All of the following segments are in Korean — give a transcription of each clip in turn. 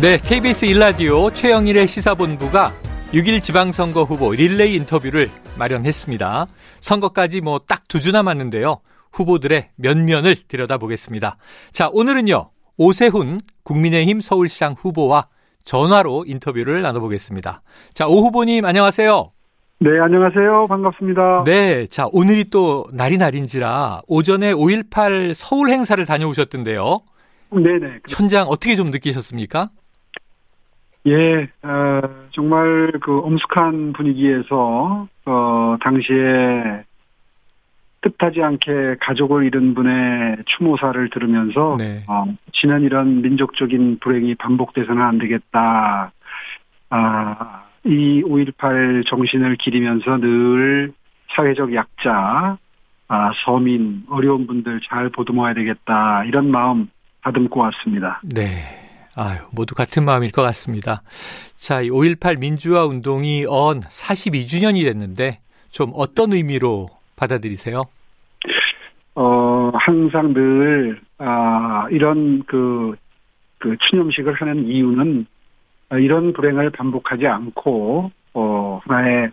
네, KBS 일라디오 최영일의 시사본부가 6일 지방선거 후보 릴레이 인터뷰를 마련했습니다. 선거까지 뭐 딱 두 주 남았는데요. 후보들의 면면을 들여다보겠습니다. 자, 오늘은요. 오세훈 국민의힘 서울시장 후보와 전화로 인터뷰를 나눠보겠습니다. 자, 오 후보님 안녕하세요. 네, 안녕하세요. 반갑습니다. 네, 자, 오늘이 또 날이 날인지라 오전에 5.18 서울 행사를 다녀오셨던데요. 네네. 현장 어떻게 좀 느끼셨습니까? 예, 어, 정말 그 엄숙한 분위기에서, 어, 당시에 뜻하지 않게 가족을 잃은 분의 추모사를 들으면서, 네. 어, 지난 이런 민족적인 불행이 반복돼서는 안 되겠다. 아, 이 5.18 정신을 기리면서 늘 사회적 약자, 아, 서민, 어려운 분들 잘 보듬어야 되겠다. 이런 마음 다듬고 왔습니다. 네. 아유, 모두 같은 마음일 것 같습니다. 자, 이 5.18 민주화 운동이 언 42주년이 됐는데 좀 어떤 의미로 받아들이세요? 어, 항상 늘, 아, 이런 그, 그 추념식을 하는 이유는 아, 이런 불행을 반복하지 않고, 어, 하나의,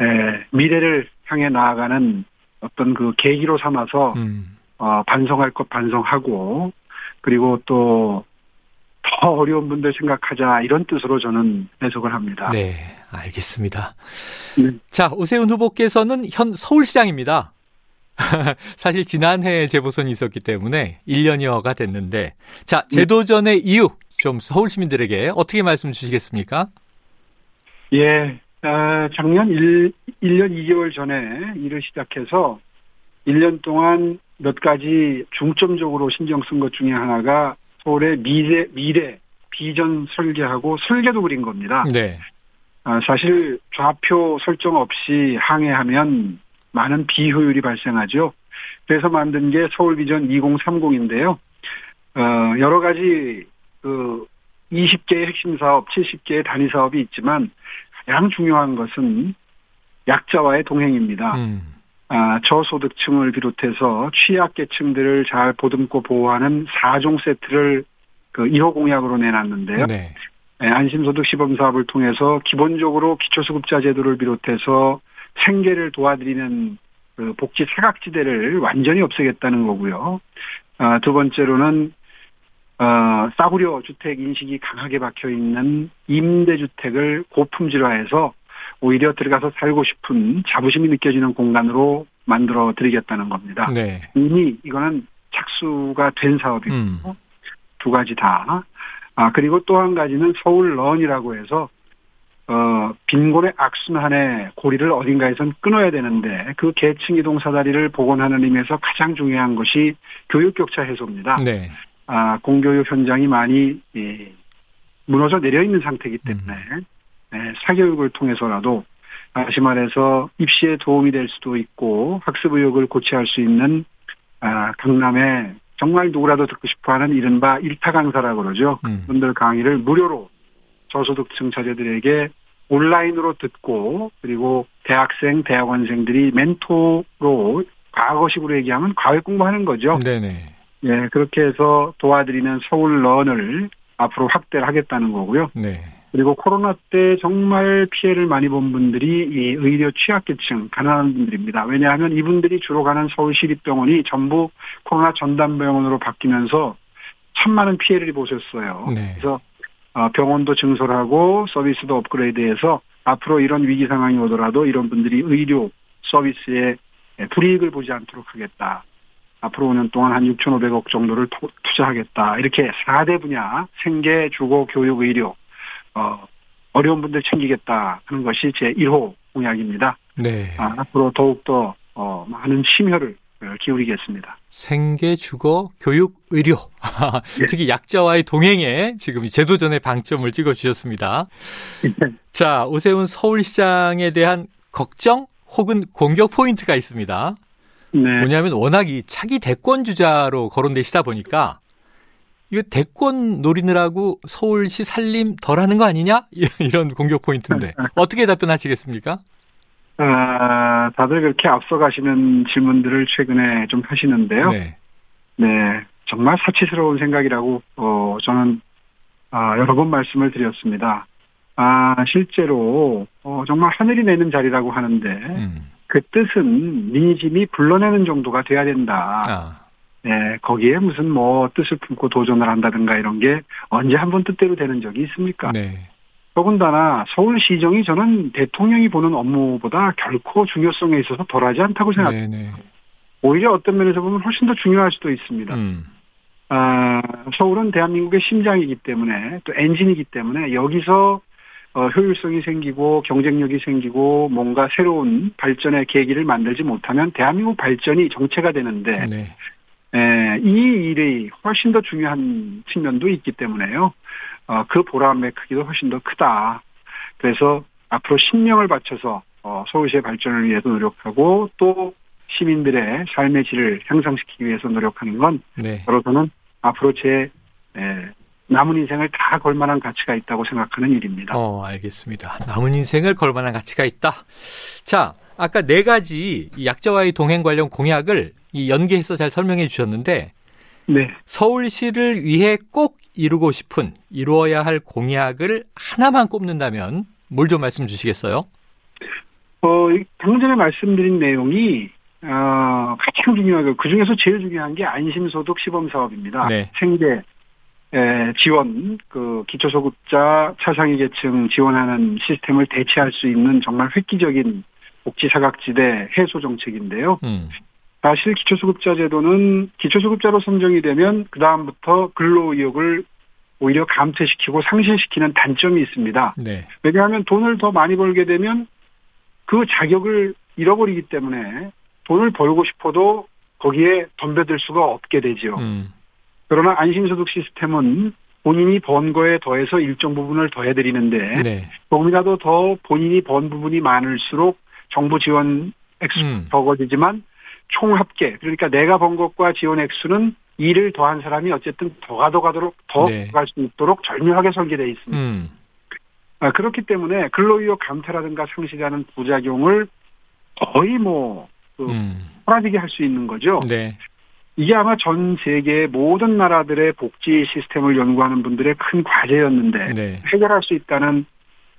에, 미래를 향해 나아가는 어떤 그 계기로 삼아서, 음, 어, 반성할 것 반성하고, 그리고 또, 더 어려운 분들 생각하자, 이런 뜻으로 저는 해석을 합니다. 네, 알겠습니다. 네. 자, 오세훈 후보께서는 현 서울시장입니다. 사실 지난해 재보선이 있었기 때문에 1년여가 됐는데, 자, 재도전의 이유 좀 서울 시민들에게 어떻게 말씀 주시겠습니까? 예, 아, 작년 1, 1년 2개월 전에 일을 시작해서 1년 동안 몇 가지 중점적으로 신경 쓴 것 중에 하나가 서울의 미래, 미래, 비전 설계하고 설계도 그린 겁니다. 네. 아, 사실 좌표 설정 없이 항해하면 많은 비효율이 발생하죠. 그래서 만든 게 서울 비전 2030인데요. 어, 여러 가지 그 20개의 핵심 사업, 70개의 단위 사업이 있지만 가장 중요한 것은 약자와의 동행입니다. 음, 아, 저소득층을 비롯해서 취약계층들을 잘 보듬고 보호하는 4종 세트를 그 1호 공약으로 내놨는데요. 네. 예, 안심소득 시범 사업을 통해서 기본적으로 기초수급자 제도를 비롯해서 생계를 도와드리는 그 복지 사각지대를 완전히 없애겠다는 거고요. 아, 두 번째로는 어, 싸구려 주택 인식이 강하게 박혀 있는 임대주택을 고품질화해서 오히려 들어가서 살고 싶은 자부심이 느껴지는 공간으로 만들어 드리겠다는 겁니다. 네. 이미 이거는 착수가 된 사업이고 음, 두 가지 다. 아, 그리고 또 한 가지는 서울 런이라고 해서, 어, 빈곤의 악순환의 고리를 어딘가에선 끊어야 되는데, 그 계층 이동 사다리를 복원하는 의미에서 가장 중요한 것이 교육 격차 해소입니다. 네. 아, 공교육 현장이 많이, 예, 무너져 내려 있는 상태이기 때문에, 예, 사교육을 통해서라도, 다시 말해서 입시에 도움이 될 수도 있고, 학습 의욕을 고취할 수 있는, 아, 강남에 정말 누구라도 듣고 싶어 하는 이른바 일타 강사라고 그러죠. 음. 분들 강의를 무료로 저소득층 자녀들에게 온라인으로 듣고 그리고 대학생, 대학원생들이 멘토로 과거식으로 얘기하면 과외 공부하는 거죠. 네네. 예, 그렇게 해서 도와드리는 서울 런을 앞으로 확대를 하겠다는 거고요. 네. 그리고 코로나 때 정말 피해를 많이 본 분들이 이 의료 취약계층, 가난한 분들입니다. 왜냐하면 이분들이 주로 가는 서울시립병원이 전부 코로나 전담병원으로 바뀌면서 참 많은 피해를 보셨어요. 네. 그래서 어, 병원도 증설하고 서비스도 업그레이드해서 앞으로 이런 위기 상황이 오더라도 이런 분들이 의료 서비스에 불이익을 보지 않도록 하겠다. 앞으로 5년 동안 한 6,500억 정도를 토- 투자하겠다. 이렇게 4대 분야 생계, 주거, 교육, 의료 어, 어려운 분들 챙기겠다 하는 것이 제 1호 공약입니다. 네. 아, 앞으로 더욱더 어, 많은 심혈을 어, 기울이겠습니다. 생계, 주거, 교육, 의료. 예. 특히 약자와의 동행에 지금 이 제도전에 방점을 찍어 주셨습니다. 자, 오세훈 서울시장에 대한 걱정 혹은 공격 포인트가 있습니다. 네. 뭐냐면 워낙 이 차기 대권 주자로 거론되시다 보니까 이거 대권 노리느라고 서울시 살림 덜 하는 거 아니냐? 이런 공격 포인트인데 어떻게 답변하시겠습니까? 아, 다들 그렇게 앞서가시는 질문들을 최근에 좀 하시는데요. 네. 네. 정말 사치스러운 생각이라고, 어, 저는, 아, 여러 번 말씀을 드렸습니다. 아, 실제로, 어, 정말 하늘이 내는 자리라고 하는데, 음. 그 뜻은 민심이 불러내는 정도가 돼야 된다. 아. 네, 거기에 무슨 뭐 뜻을 품고 도전을 한다든가 이런 게 언제 한 번 뜻대로 되는 적이 있습니까? 네. 더군다나 서울시정이 저는 대통령이 보는 업무보다 결코 중요성에 있어서 덜하지 않다고 생각합니다. 네네. 네. 오히려 어떤 면에서 보면 훨씬 더 중요할 수도 있습니다. 음. 아, 서울은 대한민국의 심장이기 때문에 또 엔진이기 때문에 여기서 어, 효율성이 생기고 경쟁력이 생기고 뭔가 새로운 발전의 계기를 만들지 못하면 대한민국 발전이 정체가 되는데 네. 에, 이 일이 훨씬 더 중요한 측면도 있기 때문에요. 어, 그 보람의 크기도 훨씬 더 크다. 그래서 앞으로 신명을 바쳐서 어, 서울시의 발전을 위해서 노력하고 또 시민들의 삶의 질을 향상시키기 위해서 노력하는 건 네. 저로서는 앞으로 제 에, 남은 인생을 다 걸만한 가치가 있다고 생각하는 일입니다. 어, 알겠습니다. 남은 인생을 걸만한 가치가 있다. 자, 아까 네 가지 약자와의 동행 관련 공약을 연계해서 잘 설명해 주셨는데, 네. 서울시를 위해 꼭 이루고 싶은 이루어야 할 공약을 하나만 꼽는다면 뭘 좀 말씀 주시겠어요? 어, 방금 전에 말씀드린 내용이 어, 가장 중요하고 그 중에서 제일 중요한 게 안심소득 시범 사업입니다. 네. 생계 에, 지원, 그 기초소득자 차상위 계층 지원하는 시스템을 대체할 수 있는 정말 획기적인 복지 사각지대 해소 정책인데요. 음. 사실 기초수급자 제도는 기초수급자로 선정이 되면 그 다음부터 근로 의욕을 오히려 감퇴시키고 상실시키는 단점이 있습니다. 네. 왜냐하면 돈을 더 많이 벌게 되면 그 자격을 잃어버리기 때문에 돈을 벌고 싶어도 거기에 덤벼들 수가 없게 되죠. 음. 그러나 안심소득 시스템은 본인이 번 거에 더해서 일정 부분을 더해드리는데 네. 조금이라도 더 본인이 번 부분이 많을수록 정부 지원 액수 음. 적어지지만 총 합계 그러니까 내가 번 것과 지원 액수는 일을 더한 사람이 어쨌든 더 가져가도록 더 네. 갈수 있도록 절묘하게 설계되어 있습니다. 음. 아, 그렇기 때문에 근로의욕 감퇴라든가 상실하는 부작용을 거의 뭐 그, 음. 사라지게 할수 있는 거죠. 네. 이게 아마 전 세계 모든 나라들의 복지 시스템을 연구하는 분들의 큰 과제였는데 네. 해결할 수 있다는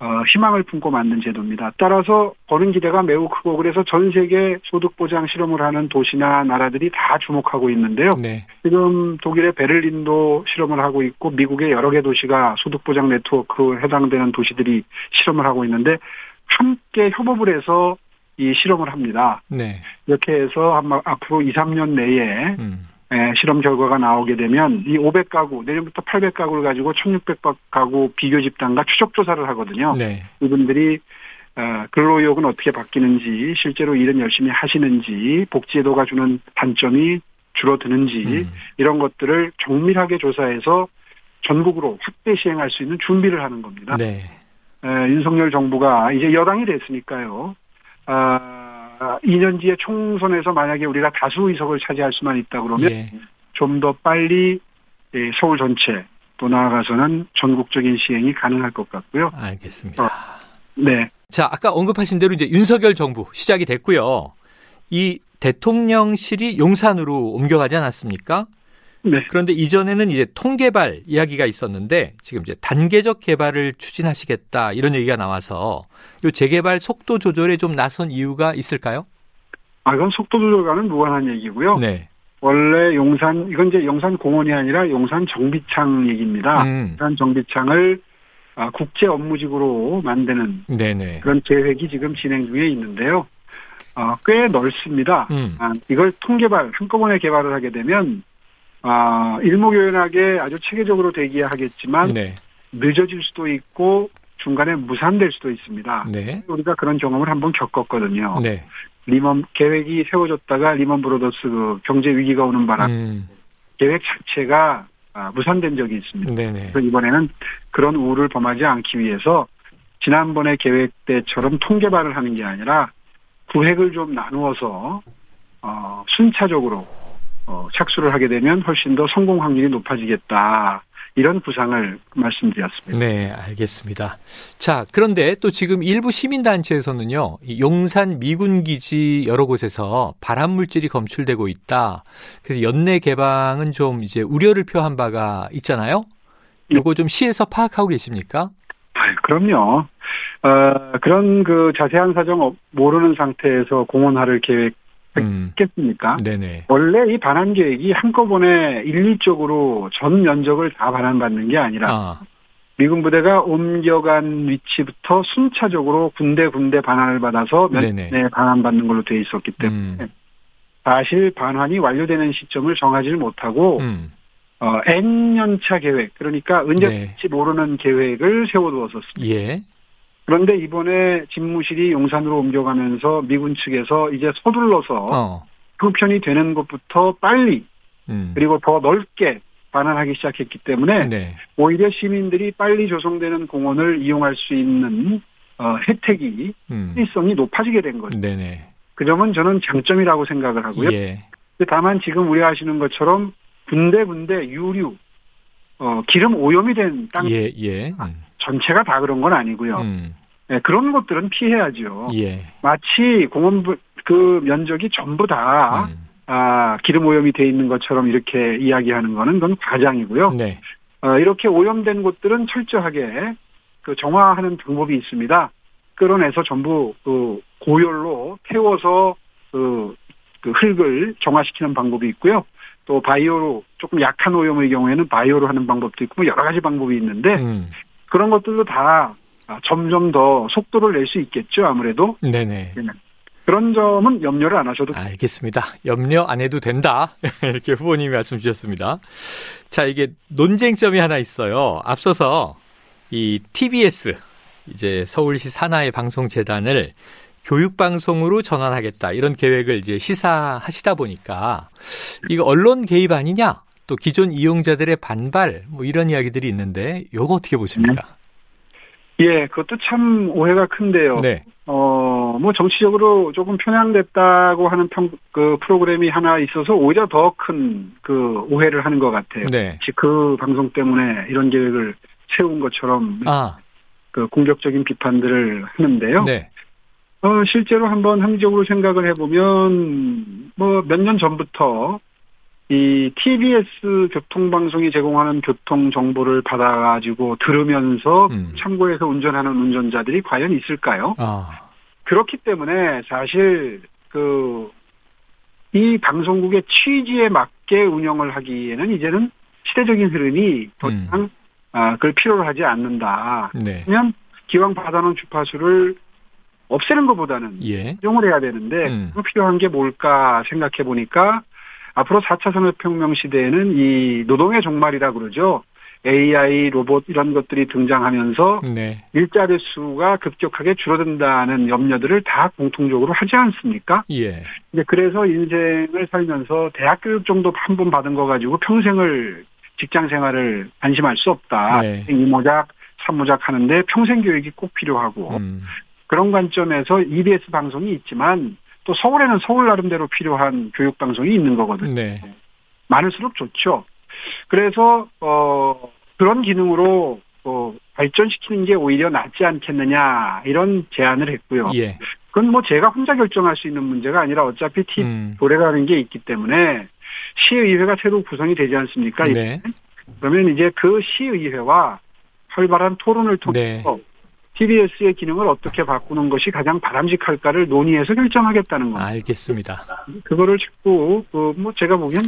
어, 희망을 품고 만든 제도입니다. 따라서 버는 기대가 매우 크고 그래서 전 세계 소득 보장 실험을 하는 도시나 나라들이 다 주목하고 있는데요. 네. 지금 독일의 베를린도 실험을 하고 있고 미국의 여러 개 도시가 소득 보장 네트워크에 해당되는 도시들이 실험을 하고 있는데 함께 협업을 해서 이 실험을 합니다. 네. 이렇게 해서 아마 앞으로 2, 3년 내에 음. 예, 실험 결과가 나오게 되면 이 500가구 내년부터 800가구를 가지고 1600가구 비교 집단과 추적 조사를 하거든요. 네. 이분들이 어, 근로의욕은 어떻게 바뀌는지 실제로 일은 열심히 하시는지 복지제도가 주는 단점이 줄어드는지 음. 이런 것들을 정밀하게 조사해서 전국으로 확대 시행할 수 있는 준비를 하는 겁니다. 네. 에, 윤석열 정부가 이제 여당이 됐으니까요. 아, 2년 뒤에 총선에서 만약에 우리가 다수 의석을 차지할 수만 있다 그러면 예. 좀더 빨리 예, 서울 전체 또 나아가서는 전국적인 시행이 가능할 것 같고요. 알겠습니다. 어, 네. 자, 아까 언급하신 대로 이제 윤석열 정부 시작이 됐고요. 이 대통령실이 용산으로 옮겨가지 않았습니까? 네. 그런데 이전에는 이제 통개발 이야기가 있었는데 지금 이제 단계적 개발을 추진하시겠다 이런 얘기가 나와서 이 재개발 속도 조절에 좀 나선 이유가 있을까요? 아, 이건 속도 조절과는 무관한 얘기고요. 네. 원래 용산 이건 이제 용산 공원이 아니라 용산 정비창 얘기입니다. 음. 용산 정비창을 아, 국제 업무직으로 만드는 네네. 그런 계획이 지금 진행 중에 있는데요. 어, 꽤 넓습니다. 음. 아, 이걸 통개발 한꺼번에 개발을 하게 되면 아, 일목요연하게 아주 체계적으로 되기야 하겠지만 네. 늦어질 수도 있고 중간에 무산될 수도 있습니다. 네. 우리가 그런 경험을 한번 겪었거든요. 네. 리먼 계획이 세워졌다가 리먼 브라더스 그 경제 위기가 오는 바람 음. 계획 자체가 아, 무산된 적이 있습니다. 네네. 그래서 이번에는 그런 우를 범하지 않기 위해서 지난번에 계획 때처럼 통개발을 하는 게 아니라 구획을 좀 나누어서 어, 순차적으로 어, 착수를 하게 되면 훨씬 더 성공 확률이 높아지겠다. 이런 구상을 말씀드렸습니다. 네, 알겠습니다. 자, 그런데 또 지금 일부 시민단체에서는요, 용산 미군기지 여러 곳에서 발암물질이 검출되고 있다. 그래서 연내 개방은 좀 이제 우려를 표한 바가 있잖아요. 요거 좀 시에서 파악하고 계십니까? 아, 그럼요. 어, 그런 그 자세한 사정 모르는 상태에서 공원화를 계획 했겠습니까? 음. 네네. 원래 이 반환 계획이 한꺼번에 일률적으로 전 면적을 다 반환받는 게 아니라 아, 미군 부대가 옮겨간 위치부터 순차적으로 군데 군데 반환을 받아서 몇 네네. 년에 반환받는 걸로 돼 있었기 때문에 음, 사실 반환이 완료되는 시점을 정하지를 못하고 음, 어, N년차 계획 그러니까 언제 네. 모르는 계획을 세워두었었습니다. 예, 그런데 이번에 집무실이 용산으로 옮겨가면서 미군 측에서 이제 서둘러서 어, 형편이 되는 것부터 빨리 음, 그리고 더 넓게 반환하기 시작했기 때문에 네, 오히려 시민들이 빨리 조성되는 공원을 이용할 수 있는 어, 혜택이 음, 필성이 높아지게 된 거죠. 네네. 그 점은 저는 장점이라고 생각을 하고요. 예, 다만 지금 우려하시는 것처럼 군데군데 유류, 어, 기름 오염이 된 땅. 예, 예, 음, 전체가 다 그런 건 아니고요. 음, 네, 그런 것들은 피해야죠. 예, 마치 공원 부- 그 면적이 전부 다 음, 아, 기름 오염이 돼 있는 것처럼 이렇게 이야기하는 거는 그건 과장이고요. 네, 어, 이렇게 오염된 곳들은 철저하게 그 정화하는 방법이 있습니다. 끌어내서 전부 그 고열로 태워서 그, 그 흙을 정화시키는 방법이 있고요. 또 바이오로 조금 약한 오염의 경우에는 바이오로 하는 방법도 있고 뭐 여러 가지 방법이 있는데 음, 그런 것들도 다 아, 점점 더 속도를 낼 수 있겠죠. 아무래도 네네. 그런 점은 염려를 안 하셔도 알겠습니다. 염려 안 해도 된다. 이렇게 후보님이 말씀 주셨습니다. 자, 이게 논쟁점이 하나 있어요. 앞서서 이 TBS, 이제 서울시 산하의 방송재단을 교육방송으로 전환하겠다. 이런 계획을 이제 시사하시다 보니까 이거 언론 개입 아니냐? 또 기존 이용자들의 반발, 뭐 이런 이야기들이 있는데 요거 어떻게 보십니까? 예, 그것도 참 오해가 큰데요. 네. 어, 뭐 정치적으로 조금 편향됐다고 하는 평, 그 프로그램이 하나 있어서 오히려 더 큰 그 오해를 하는 것 같아요. 네. 그 방송 때문에 이런 계획을 세운 것처럼 아, 그 공격적인 비판들을 하는데요. 네. 어, 실제로 한번 합리적으로 생각을 해보면 뭐 몇 년 전부터 이 TBS 교통방송이 제공하는 교통 정보를 받아가지고 들으면서 음. 참고해서 운전하는 운전자들이 과연 있을까요? 아, 그렇기 때문에 사실 그 이 방송국의 취지에 맞게 운영을 하기에는 이제는 시대적인 흐름이 더 음. 이상 아, 그걸 필요로 하지 않는다. 네. 그냥 기왕 받아놓은 주파수를 없애는 것보다는 예. 활용을 해야 되는데 음. 그 필요한 게 뭘까 생각해 보니까 앞으로 4차 산업혁명 시대에는 이 노동의 종말이라 그러죠. AI, 로봇 이런 것들이 등장하면서 네. 일자리 수가 급격하게 줄어든다는 염려들을 다 공통적으로 하지 않습니까? 예. 이제 그래서 인생을 살면서 대학 교육 정도 한 번 받은 거 가지고 평생을 직장 생활을 안심할 수 없다. 네. 이모작, 삼모작 하는데 평생 교육이 꼭 필요하고 음. 그런 관점에서 EBS 방송이 있지만 또 서울에는 서울 나름대로 필요한 교육 방송이 있는 거거든요. 네. 많을수록 좋죠. 그래서 어 그런 기능으로 어 발전시키는 게 오히려 낫지 않겠느냐 이런 제안을 했고요. 예. 그건 뭐 제가 혼자 결정할 수 있는 문제가 아니라 어차피 티 음. 도래가는 게 있기 때문에 시의회가 새로 구성이 되지 않습니까? 네. 그러면 이제 그 시의회와 활발한 토론을 네. 통해서 TBS의 기능을 어떻게 바꾸는 것이 가장 바람직할까를 논의해서 결정하겠다는 겁니다. 알겠습니다. 그거를 자꾸 그뭐 제가 보기엔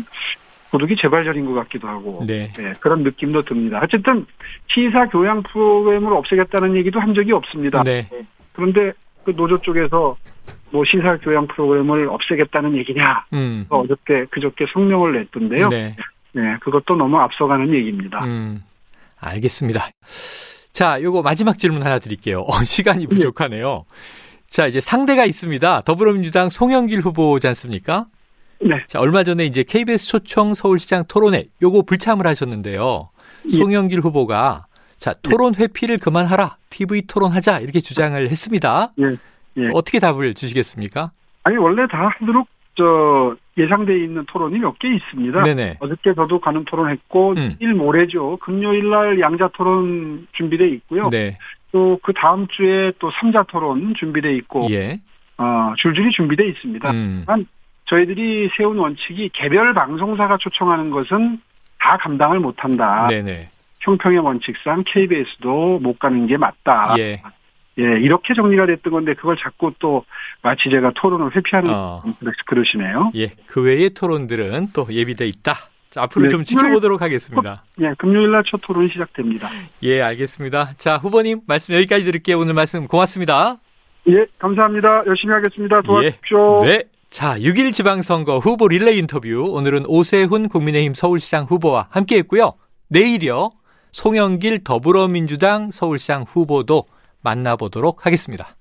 도둑이 재발절인 것 같기도 하고 네. 네, 그런 느낌도 듭니다. 어쨌든 시사 교양 프로그램을 없애겠다는 얘기도 한 적이 없습니다. 네. 그런데 그 노조 쪽에서 뭐 시사 교양 프로그램을 없애겠다는 얘기냐 음. 어저께 그저께 성명을 냈던데요. 네. 네. 그것도 너무 앞서가는 얘기입니다. 음. 알겠습니다. 자, 요거 마지막 질문 하나 드릴게요. 어, 시간이 부족하네요. 자, 이제 상대가 있습니다. 더불어민주당 송영길 후보지 않습니까? 네. 자, 얼마 전에 이제 KBS 초청 서울시장 토론회 요거 불참을 하셨는데요. 예. 송영길 후보가 자, 토론 회피를 그만하라. TV 토론하자. 이렇게 주장을 했습니다. 예. 예. 어떻게 답을 주시겠습니까? 아니 원래 다 하도록 저 예상돼 있는 토론이 몇 개 있습니다. 네네. 어저께 저도 가는 토론했고 음. 일 모레죠. 금요일 날 양자 토론 준비돼 있고요. 네. 또그 다음 주에 또 삼자 토론 준비돼 있고 예. 어, 줄줄이 준비돼 있습니다. 음. 저희들이 세운 원칙이 개별 방송사가 초청하는 것은 다 감당을 못한다. 네네. 형평의 원칙상 KBS도 못 가는 게 맞다. 예. 예, 이렇게 정리가 됐던 건데 그걸 자꾸 또 마치 제가 토론을 회피하는 어. 그러시네요. 예. 그 외의 토론들은 또 예비돼 있다. 자, 앞으로 네, 좀 지켜보도록 하겠습니다. 예, 금요일 날 첫 토론이 시작됩니다. 예, 알겠습니다. 자, 후보님 말씀 여기까지 드릴게요. 오늘 말씀 고맙습니다. 예, 감사합니다. 열심히 하겠습니다. 도와주십시오. 예. 네. 자, 6일 지방선거 후보 릴레이 인터뷰. 오늘은 오세훈 국민의힘 서울시장 후보와 함께 했고요. 내일이요. 송영길 더불어민주당 서울시장 후보도 만나보도록 하겠습니다.